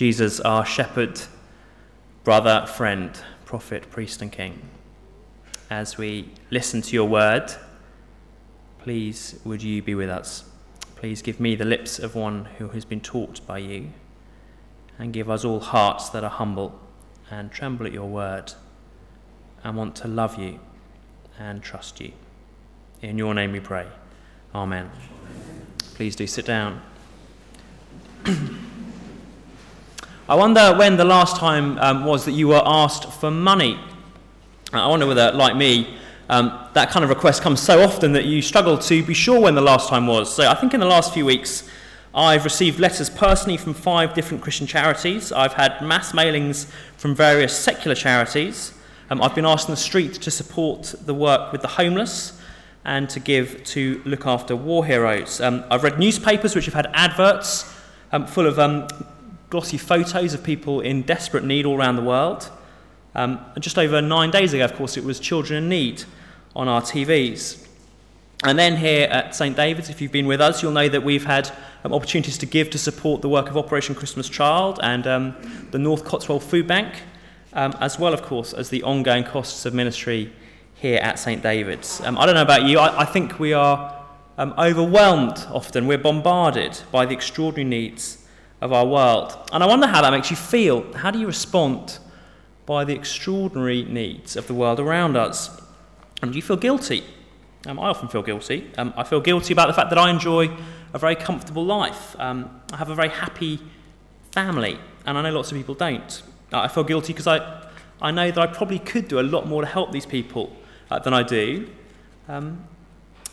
Jesus, our shepherd, brother, friend, prophet, priest, and king. As we listen to your word, please would you be with us. Please give me the lips of one who has been taught by you, and give us all hearts that are humble and tremble at your word and want to love you and trust you. In your name we pray. Amen. Please do sit down. I wonder when the last time um, was that you were asked for money. I wonder whether, like me, um, that kind of request comes so often that you struggle to be sure when the last time was. So I think in the last few weeks, I've received letters personally from five different Christian charities. I've had mass mailings from various secular charities. Um, I've been asked in the street to support the work with the homeless and to give to look after war heroes. Um, I've read newspapers which have had adverts um, full of um, glossy photos of people in desperate need all around the world. Um, and just over nine days ago, of course, it was Children in Need on our TVs. And then here at St. David's, if you've been with us, you'll know that we've had um, opportunities to give to support the work of Operation Christmas Child and um, the North Cotswold Food Bank, um, as well, of course, as the ongoing costs of ministry here at St. David's. Um, I don't know about you, I, I think we are um, overwhelmed often. We're bombarded by the extraordinary needs of our world. And I wonder how that makes you feel. How do you respond by the extraordinary needs of the world around us? And do you feel guilty? Um, I often feel guilty. Um, I feel guilty about the fact that I enjoy a very comfortable life. Um, I have a very happy family, and I know lots of people don't. Uh, I feel guilty because I, I know that I probably could do a lot more to help these people uh, than I do. Um,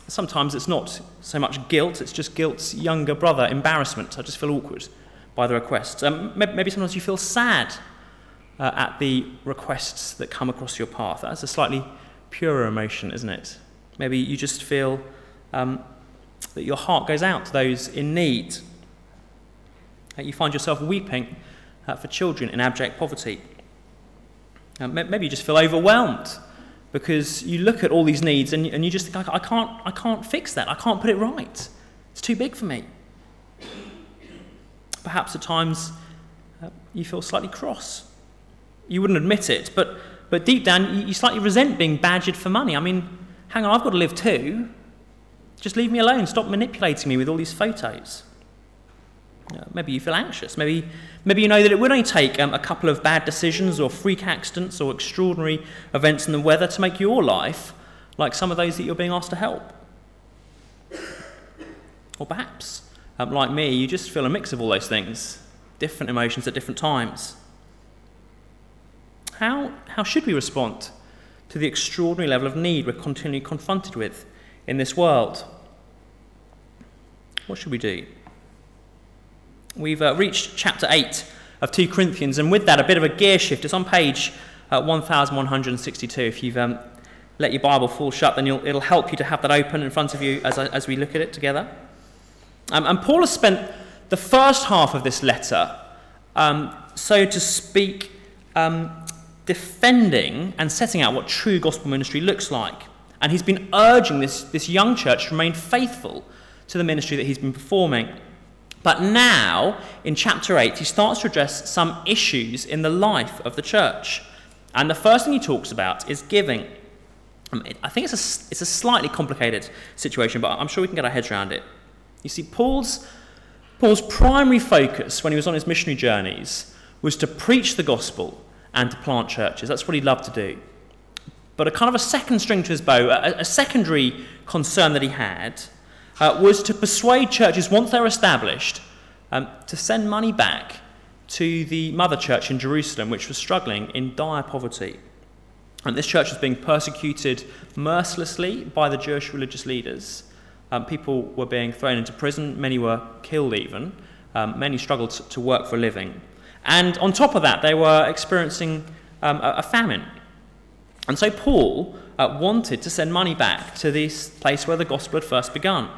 sometimes it's not so much guilt, it's just guilt's younger brother, embarrassment. I just feel awkward by the requests. Um, maybe sometimes you feel sad uh, at the requests that come across your path. That's a slightly purer emotion, isn't it? Maybe you just feel um, that your heart goes out to those in need. That you find yourself weeping uh, for children in abject poverty. Uh, maybe you just feel overwhelmed because you look at all these needs and, and you just think, I, can't, I can't fix that. I can't put it right. It's too big for me. Perhaps at times uh, you feel slightly cross. You wouldn't admit it, but, but deep down you, you slightly resent being badgered for money. I mean, hang on, I've got to live too. Just leave me alone. Stop manipulating me with all these photos. Uh, maybe you feel anxious. Maybe, maybe you know that it would only take um, a couple of bad decisions or freak accidents or extraordinary events in the weather to make your life like some of those that you're being asked to help. Or perhaps um, like me, you just feel a mix of all those things, different emotions at different times. How, how should we respond to the extraordinary level of need we're continually confronted with in this world? What should we do? We've uh, reached chapter 8 of 2 Corinthians, and with that, a bit of a gear shift. It's on page uh, 1162. If you've um, let your Bible fall shut, then it'll help you to have that open in front of you as, as we look at it together. Um, and Paul has spent the first half of this letter, um, so to speak, um, defending and setting out what true gospel ministry looks like. And he's been urging this, this young church to remain faithful to the ministry that he's been performing. But now, in chapter 8, he starts to address some issues in the life of the church. And the first thing he talks about is giving. Um, I think it's a, it's a slightly complicated situation, but I'm sure we can get our heads around it. You see, Paul's, Paul's primary focus when he was on his missionary journeys was to preach the gospel and to plant churches. That's what he loved to do. But a kind of a second string to his bow, a, a secondary concern that he had, uh, was to persuade churches, once they're established, um, to send money back to the mother church in Jerusalem, which was struggling in dire poverty. And this church was being persecuted mercilessly by the Jewish religious leaders. Um, people were being thrown into prison, many were killed even, um, many struggled to work for a living. And on top of that, they were experiencing um, a, a, famine. And so Paul uh, wanted to send money back to this place where the gospel had first begun.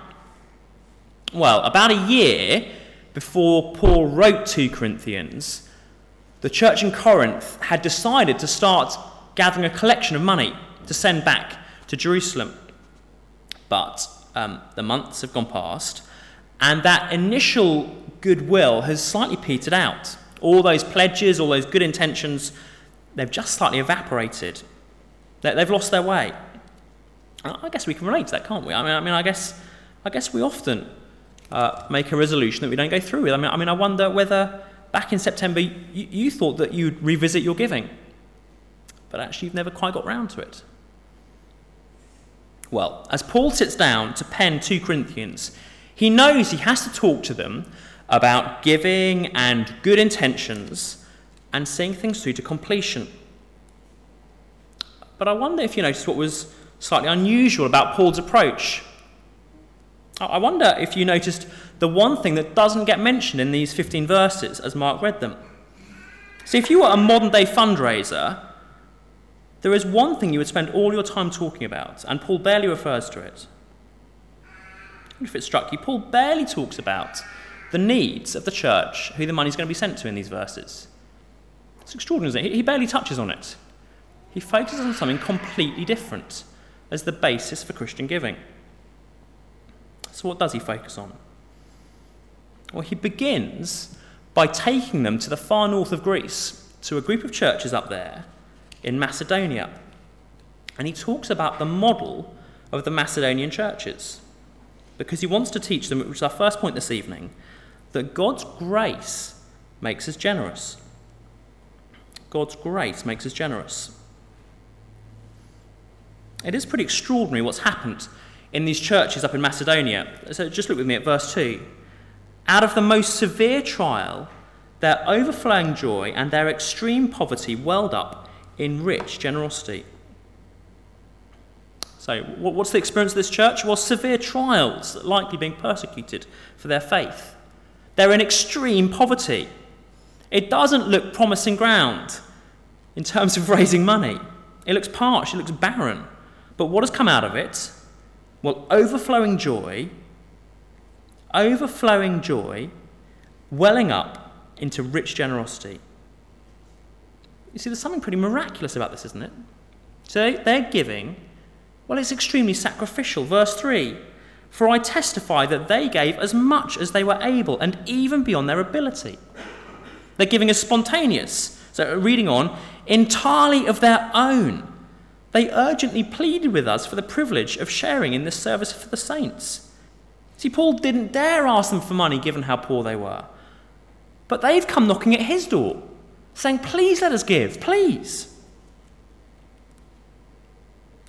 Well, about a year before Paul wrote 2 Corinthians, the church in Corinth had decided to start gathering a collection of money to send back to Jerusalem. But um, the months have gone past, and that initial goodwill has slightly petered out. All those pledges, all those good intentions, they've just slightly evaporated. They've lost their way. I guess we can relate to that, can't we? I mean, I, mean, I guess, I guess we often uh, make a resolution that we don't go through with. I mean, I mean, I wonder whether back in September you, you thought that you'd revisit your giving, but actually you've never quite got round to it. Well, as Paul sits down to pen 2 Corinthians, he knows he has to talk to them about giving and good intentions and seeing things through to completion. But I wonder if you noticed what was slightly unusual about Paul's approach. I wonder if you noticed the one thing that doesn't get mentioned in these 15 verses as Mark read them. See, if you were a modern day fundraiser, there is one thing you would spend all your time talking about, and Paul barely refers to it. if it struck you, Paul barely talks about the needs of the church, who the money is going to be sent to in these verses. It's extraordinary, isn't it? He barely touches on it. He focuses on something completely different as the basis for Christian giving. So, what does he focus on? Well, he begins by taking them to the far north of Greece, to a group of churches up there in Macedonia. And he talks about the model of the Macedonian churches because he wants to teach them, which is our first point this evening, that God's grace makes us generous. God's grace makes us generous. It is pretty extraordinary what's happened in these churches up in Macedonia. So just look with me at verse 2. Out of the most severe trial, their overflowing joy and their extreme poverty welled up in rich generosity. So, what's the experience of this church? Well, severe trials, likely being persecuted for their faith. They're in extreme poverty. It doesn't look promising ground in terms of raising money. It looks parched, it looks barren. But what has come out of it? Well, overflowing joy, overflowing joy, welling up into rich generosity. You see, there's something pretty miraculous about this, isn't it? So they're giving, well, it's extremely sacrificial. Verse 3 For I testify that they gave as much as they were able, and even beyond their ability. They're giving as spontaneous. So, reading on, entirely of their own they urgently pleaded with us for the privilege of sharing in this service for the saints. See, Paul didn't dare ask them for money given how poor they were. But they've come knocking at his door, saying, Please let us give, please.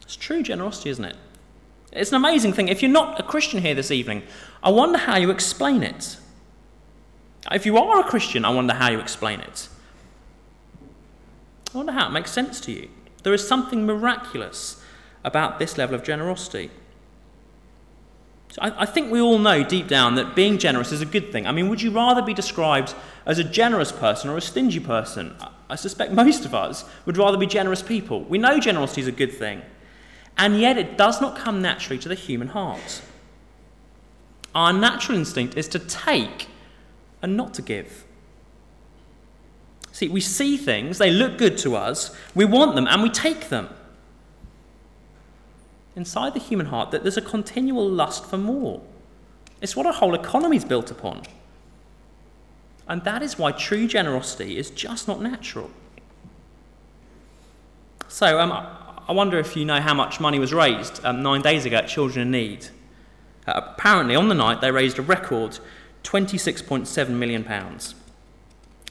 It's true generosity, isn't it? It's an amazing thing. If you're not a Christian here this evening, I wonder how you explain it. If you are a Christian, I wonder how you explain it. I wonder how it makes sense to you. There is something miraculous about this level of generosity. So I, I, think we all know deep down that being generous is a good thing. I mean, would you rather be described as a generous person or a stingy person? I, I suspect most of us would rather be generous people. We know generosity is a good thing, and yet it does not come naturally to the human heart. Our natural instinct is to take and not to give. See, we see things, they look good to us, we want them, and we take them. Inside the human heart, that there's a continual lust for more. It's what our whole economy is built upon. And that is why true generosity is just not natural. So, um, I wonder if you know how much money was raised um, nine days ago at Children in Need. Uh, apparently, on the night, they raised a record £26.7 million.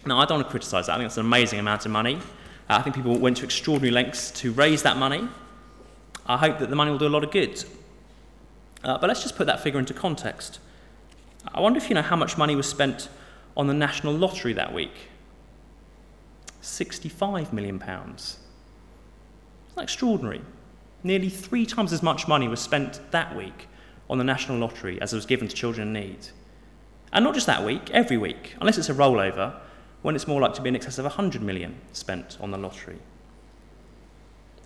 Now, I don't want to criticise that. I think that's an amazing amount of money. Uh, I think people went to extraordinary lengths to raise that money. I hope that the money will do a lot of good. Uh, but let's just put that figure into context. I wonder if you know how much money was spent on the national lottery that week. £65 million. That extraordinary? Nearly three times as much money was spent that week on the national lottery as was given to children in need. And not just that week, every week, unless it's a rollover, when it's more likely to be in excess of 100 million spent on the lottery.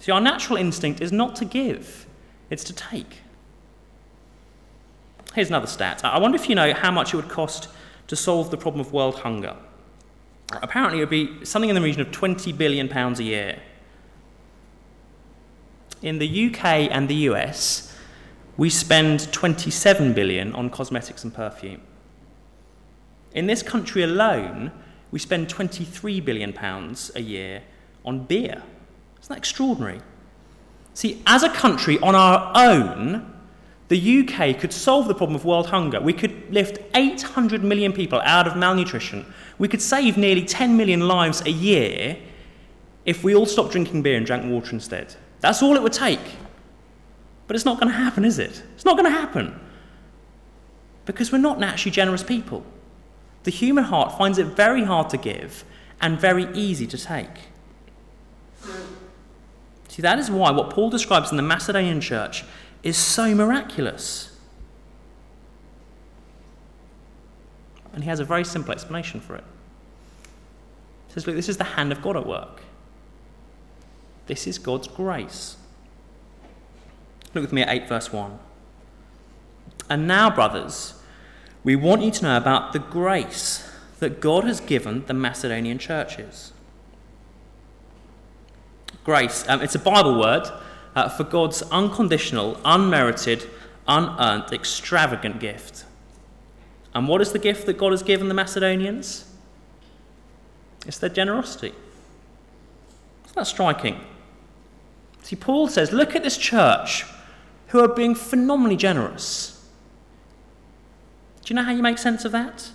See, our natural instinct is not to give, it's to take. Here's another stat. I wonder if you know how much it would cost to solve the problem of world hunger. Apparently, it would be something in the region of 20 billion pounds a year. In the UK and the US, we spend 27 billion on cosmetics and perfume. In this country alone, we spend £23 billion a year on beer. Isn't that extraordinary? See, as a country on our own, the UK could solve the problem of world hunger. We could lift 800 million people out of malnutrition. We could save nearly 10 million lives a year if we all stopped drinking beer and drank water instead. That's all it would take. But it's not going to happen, is it? It's not going to happen. Because we're not naturally generous people. The human heart finds it very hard to give and very easy to take. See, that is why what Paul describes in the Macedonian church is so miraculous. And he has a very simple explanation for it. He says, Look, this is the hand of God at work. This is God's grace. Look with me at 8, verse 1. And now, brothers, we want you to know about the grace that God has given the Macedonian churches. Grace, um, it's a Bible word uh, for God's unconditional, unmerited, unearned, extravagant gift. And what is the gift that God has given the Macedonians? It's their generosity. Isn't that striking? See, Paul says, look at this church who are being phenomenally generous. Do you know how you make sense of that?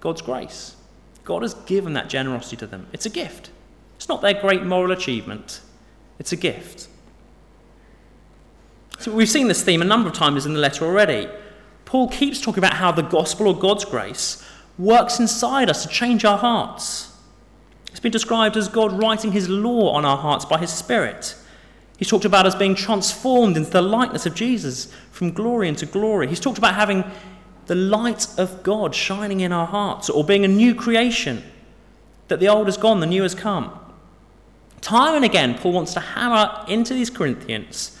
God's grace. God has given that generosity to them. It's a gift. It's not their great moral achievement, it's a gift. So we've seen this theme a number of times in the letter already. Paul keeps talking about how the gospel or God's grace works inside us to change our hearts. It's been described as God writing his law on our hearts by his Spirit. He's talked about us being transformed into the likeness of Jesus from glory into glory. He's talked about having the light of God shining in our hearts or being a new creation, that the old has gone, the new has come. Time and again, Paul wants to hammer into these Corinthians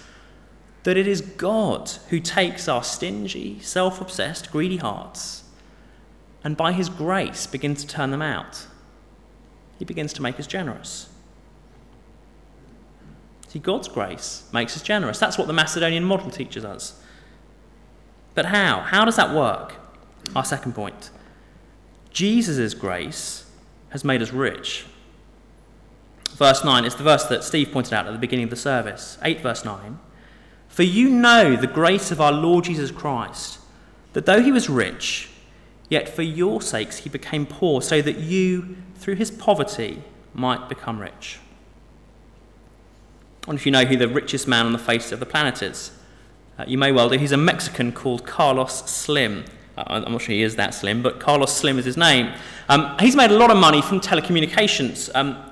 that it is God who takes our stingy, self obsessed, greedy hearts and by his grace begins to turn them out. He begins to make us generous. See, God's grace makes us generous. That's what the Macedonian model teaches us. But how? How does that work? Our second point. Jesus' grace has made us rich. Verse 9 is the verse that Steve pointed out at the beginning of the service. 8 verse 9. For you know the grace of our Lord Jesus Christ, that though he was rich, yet for your sakes he became poor, so that you, through his poverty, might become rich. I wonder if you know who the richest man on the face of the planet is. Uh, you may well do. He's a Mexican called Carlos Slim. Uh, I'm not sure he is that slim, but Carlos Slim is his name. Um, he's made a lot of money from telecommunications. Um,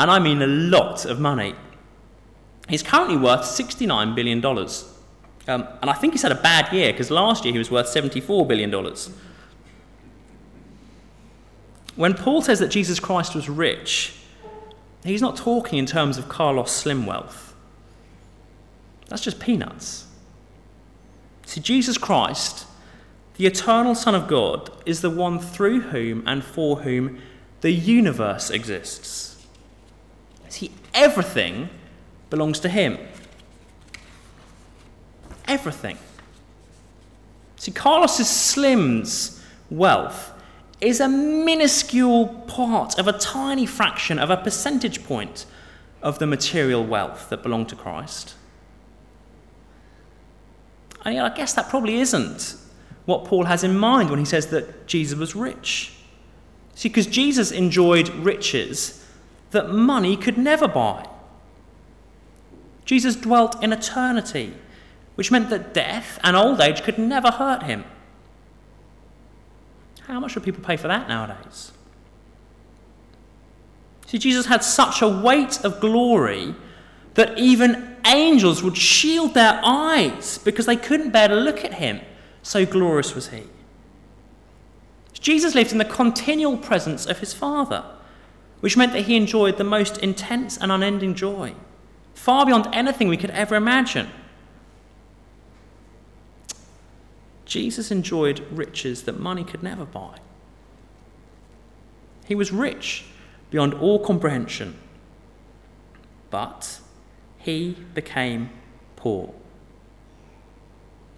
and I mean a lot of money. He's currently worth $69 billion. Um, and I think he's had a bad year because last year he was worth $74 billion. When Paul says that Jesus Christ was rich, he's not talking in terms of Carlos Slim wealth. That's just peanuts. See, Jesus Christ, the eternal Son of God, is the one through whom and for whom the universe exists. Everything belongs to Him. Everything. See, Carlos Slim's wealth is a minuscule part of a tiny fraction of a percentage point of the material wealth that belonged to Christ. And I guess that probably isn't what Paul has in mind when he says that Jesus was rich. See, because Jesus enjoyed riches that money could never buy. Jesus dwelt in eternity, which meant that death and old age could never hurt him. How much would people pay for that nowadays? See, Jesus had such a weight of glory that even angels would shield their eyes because they couldn't bear to look at him. So glorious was he. Jesus lived in the continual presence of his Father which meant that he enjoyed the most intense and unending joy, far beyond anything we could ever imagine. Jesus enjoyed riches that money could never buy. He was rich beyond all comprehension, but he became poor.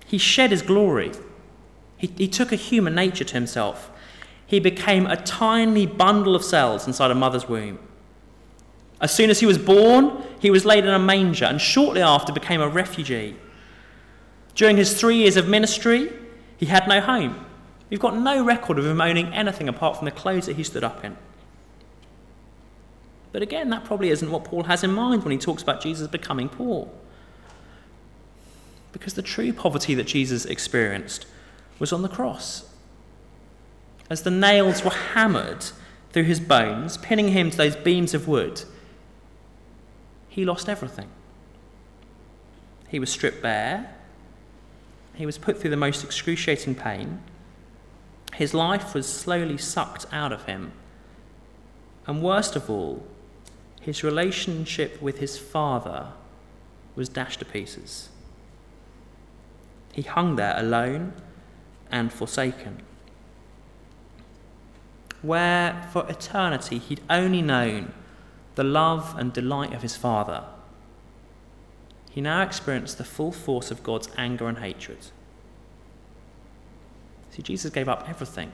He shed his glory. He, he took a human nature to himself he became a tiny bundle of cells inside a mother's womb. As soon as he was born, he was laid in a manger and shortly after became a refugee. During his three years of ministry, he had no home. We've got no record of him owning anything apart from the clothes that he stood up in. But again, that probably isn't what Paul has in mind when he talks about Jesus becoming poor. Because the true poverty that Jesus experienced was on the cross. As the nails were hammered through his bones, pinning him to those beams of wood, he lost everything. He was stripped bare. He was put through the most excruciating pain. His life was slowly sucked out of him. And worst of all, his relationship with his father was dashed to pieces. He hung there alone and forsaken. Where for eternity he'd only known the love and delight of his father, he now experienced the full force of God's anger and hatred. See, Jesus gave up everything.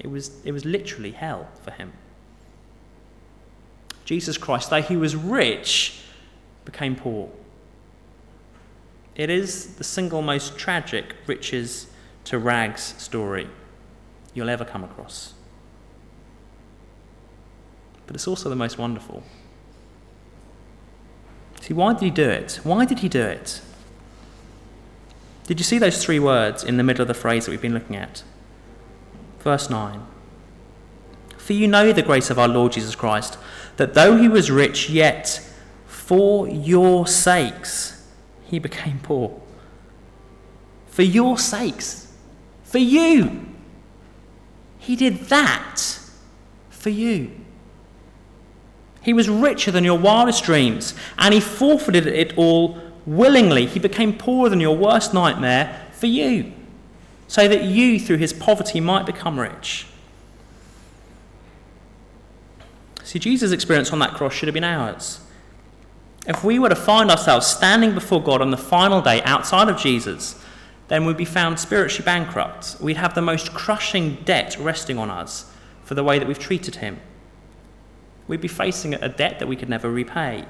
It was, it was literally hell for him. Jesus Christ, though he was rich, became poor. It is the single most tragic riches to rags story you'll ever come across. But it's also the most wonderful. See, why did he do it? Why did he do it? Did you see those three words in the middle of the phrase that we've been looking at? Verse 9. For you know the grace of our Lord Jesus Christ, that though he was rich, yet for your sakes he became poor. For your sakes. For you. He did that for you. He was richer than your wildest dreams, and he forfeited it all willingly. He became poorer than your worst nightmare for you, so that you, through his poverty, might become rich. See, Jesus' experience on that cross should have been ours. If we were to find ourselves standing before God on the final day outside of Jesus, then we'd be found spiritually bankrupt. We'd have the most crushing debt resting on us for the way that we've treated him. We'd be facing a debt that we could never repay.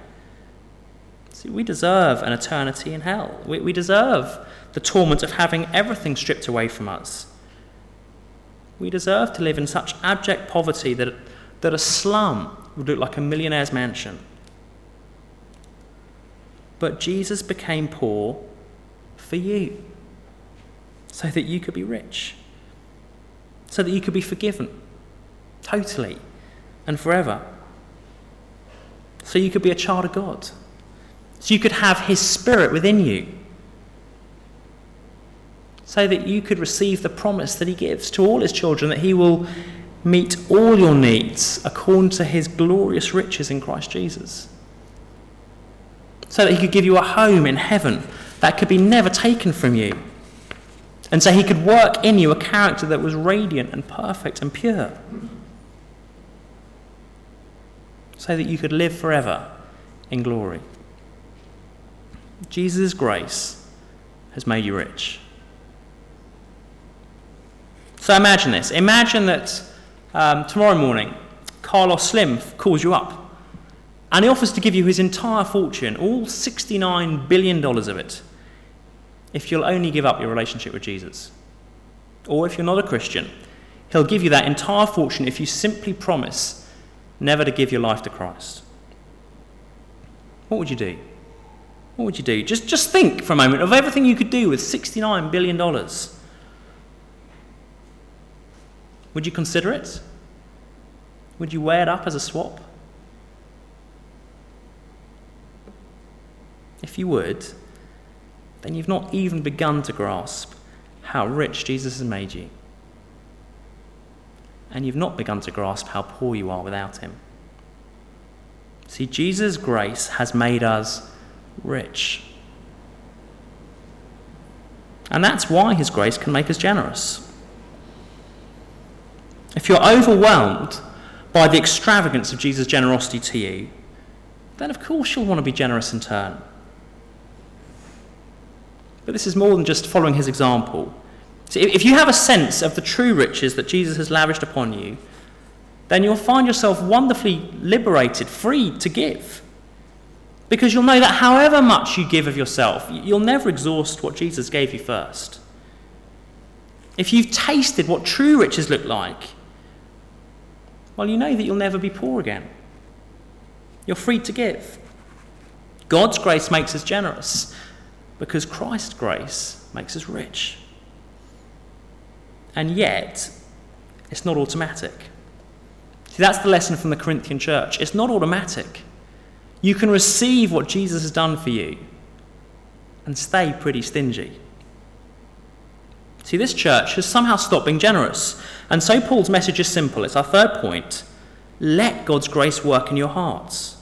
See, we deserve an eternity in hell. We, we deserve the torment of having everything stripped away from us. We deserve to live in such abject poverty that that a slum would look like a millionaire's mansion. But Jesus became poor for you, so that you could be rich, so that you could be forgiven totally and forever, so you could be a child of God, so you could have His Spirit within you. So that you could receive the promise that he gives to all his children that he will meet all your needs according to his glorious riches in Christ Jesus. So that he could give you a home in heaven that could be never taken from you. And so he could work in you a character that was radiant and perfect and pure. So that you could live forever in glory. Jesus' grace has made you rich. So imagine this. Imagine that um, tomorrow morning, Carlos Slim calls you up and he offers to give you his entire fortune, all $69 billion of it, if you'll only give up your relationship with Jesus. Or if you're not a Christian, he'll give you that entire fortune if you simply promise never to give your life to Christ. What would you do? What would you do? Just, just think for a moment of everything you could do with $69 billion. Would you consider it? Would you weigh it up as a swap? If you would, then you've not even begun to grasp how rich Jesus has made you. And you've not begun to grasp how poor you are without him. See, Jesus' grace has made us rich. And that's why his grace can make us generous. If you're overwhelmed by the extravagance of Jesus' generosity to you, then of course you'll want to be generous in turn. But this is more than just following his example. See, if you have a sense of the true riches that Jesus has lavished upon you, then you'll find yourself wonderfully liberated, free to give. Because you'll know that however much you give of yourself, you'll never exhaust what Jesus gave you first. If you've tasted what true riches look like, well, you know that you'll never be poor again. You're free to give. God's grace makes us generous because Christ's grace makes us rich. And yet, it's not automatic. See, that's the lesson from the Corinthian church. It's not automatic. You can receive what Jesus has done for you and stay pretty stingy. See, this church has somehow stopped being generous. And so Paul's message is simple. It's our third point. Let God's grace work in your hearts.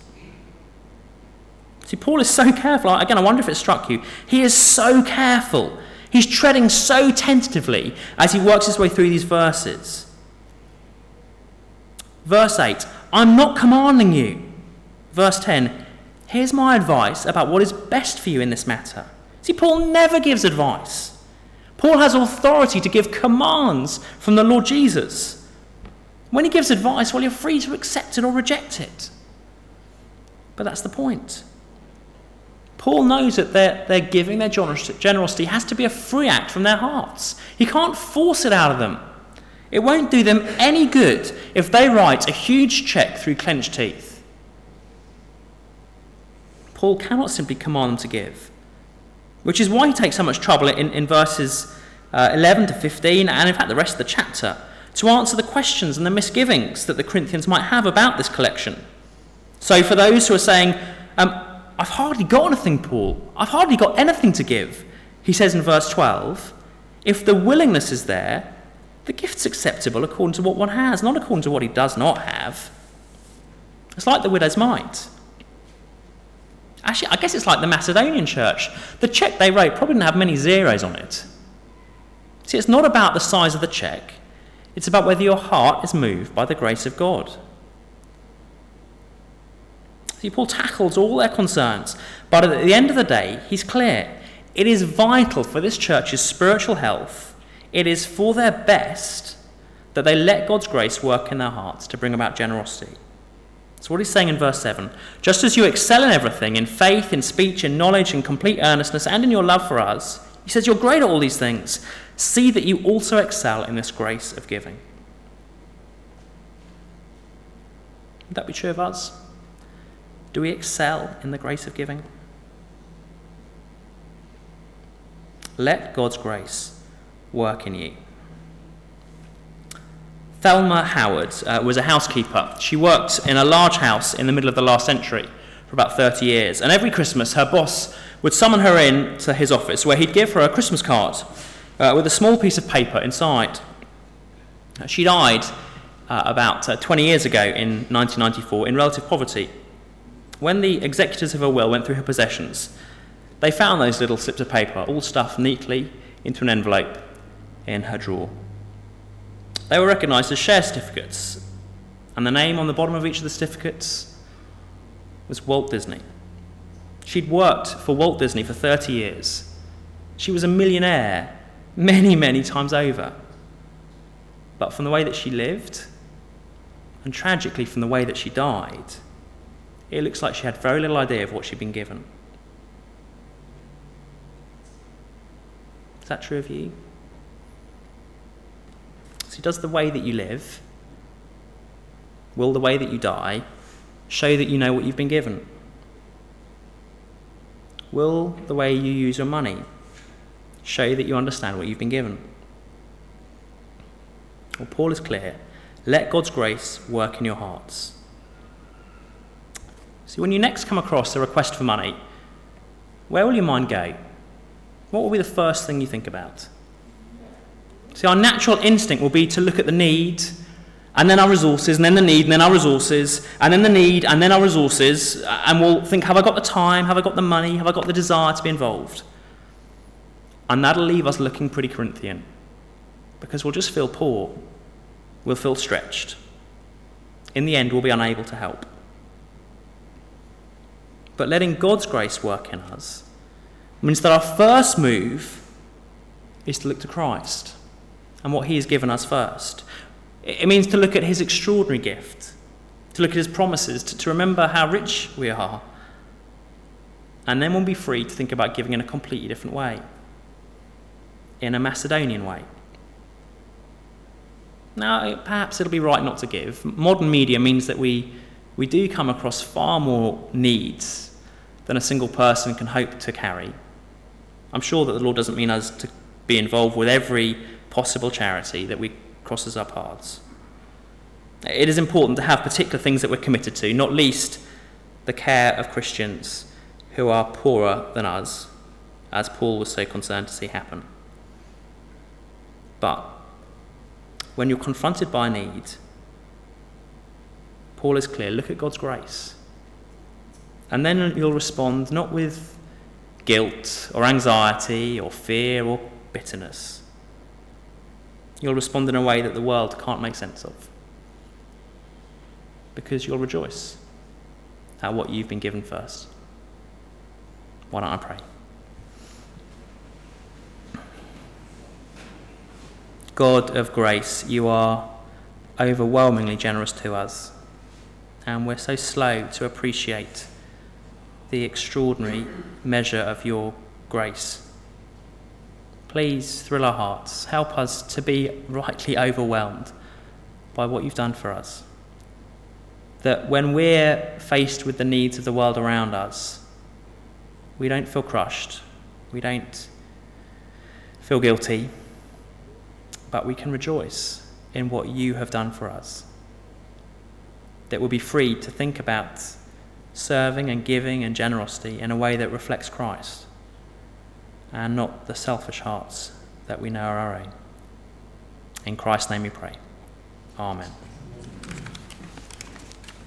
See, Paul is so careful. Again, I wonder if it struck you. He is so careful. He's treading so tentatively as he works his way through these verses. Verse 8 I'm not commanding you. Verse 10 Here's my advice about what is best for you in this matter. See, Paul never gives advice. Paul has authority to give commands from the Lord Jesus. When he gives advice, well, you're free to accept it or reject it. But that's the point. Paul knows that their, their giving, their generosity, has to be a free act from their hearts. He can't force it out of them. It won't do them any good if they write a huge check through clenched teeth. Paul cannot simply command them to give, which is why he takes so much trouble in, in verses uh, 11 to 15, and in fact the rest of the chapter, to answer the questions and the misgivings that the Corinthians might have about this collection. So, for those who are saying, um, I've hardly got anything, Paul. I've hardly got anything to give. He says in verse 12, if the willingness is there, the gift's acceptable according to what one has, not according to what he does not have. It's like the widow's mite. Actually, I guess it's like the Macedonian church. The check they wrote probably didn't have many zeros on it. See, it's not about the size of the check, it's about whether your heart is moved by the grace of God. See, Paul tackles all their concerns, but at the end of the day, he's clear. It is vital for this church's spiritual health, it is for their best that they let God's grace work in their hearts to bring about generosity. That's what he's saying in verse 7. Just as you excel in everything, in faith, in speech, in knowledge, in complete earnestness, and in your love for us, he says, You're great at all these things. See that you also excel in this grace of giving. Would that be true of us? Do we excel in the grace of giving? Let God's grace work in you. Thelma Howard uh, was a housekeeper. She worked in a large house in the middle of the last century for about 30 years. And every Christmas, her boss would summon her in to his office where he'd give her a Christmas card uh, with a small piece of paper inside. She died uh, about uh, 20 years ago in 1994 in relative poverty when the executors of her will went through her possessions, they found those little slips of paper all stuffed neatly into an envelope in her drawer. They were recognised as share certificates, and the name on the bottom of each of the certificates was Walt Disney. She'd worked for Walt Disney for 30 years. She was a millionaire many, many times over. But from the way that she lived, and tragically from the way that she died, it looks like she had very little idea of what she'd been given. Is that true of you? So, does the way that you live, will the way that you die, show that you know what you've been given? Will the way you use your money show that you understand what you've been given? Well, Paul is clear let God's grace work in your hearts. See, when you next come across a request for money, where will your mind go? What will be the first thing you think about? See, our natural instinct will be to look at the need, and then our resources, and then the need, and then our resources, and then the need, and then our resources, and we'll think, have I got the time? Have I got the money? Have I got the desire to be involved? And that'll leave us looking pretty Corinthian, because we'll just feel poor. We'll feel stretched. In the end, we'll be unable to help. But letting God's grace work in us means that our first move is to look to Christ and what he has given us first. It means to look at his extraordinary gift, to look at his promises, to, to remember how rich we are. And then we'll be free to think about giving in a completely different way, in a Macedonian way. Now, perhaps it'll be right not to give. Modern media means that we, we do come across far more needs than a single person can hope to carry. I'm sure that the Lord doesn't mean us to be involved with every possible charity that we crosses our paths. It is important to have particular things that we're committed to, not least the care of Christians who are poorer than us, as Paul was so concerned to see happen. But when you're confronted by a need, Paul is clear look at God's grace. And then you'll respond not with guilt or anxiety or fear or bitterness. You'll respond in a way that the world can't make sense of. Because you'll rejoice at what you've been given first. Why don't I pray? God of grace, you are overwhelmingly generous to us, and we're so slow to appreciate the extraordinary measure of your grace. Please thrill our hearts. Help us to be rightly overwhelmed by what you've done for us. That when we're faced with the needs of the world around us, we don't feel crushed, we don't feel guilty, but we can rejoice in what you have done for us. That we'll be free to think about serving and giving and generosity in a way that reflects Christ and not the selfish hearts that we know are our own. In Christ's name we pray. Amen.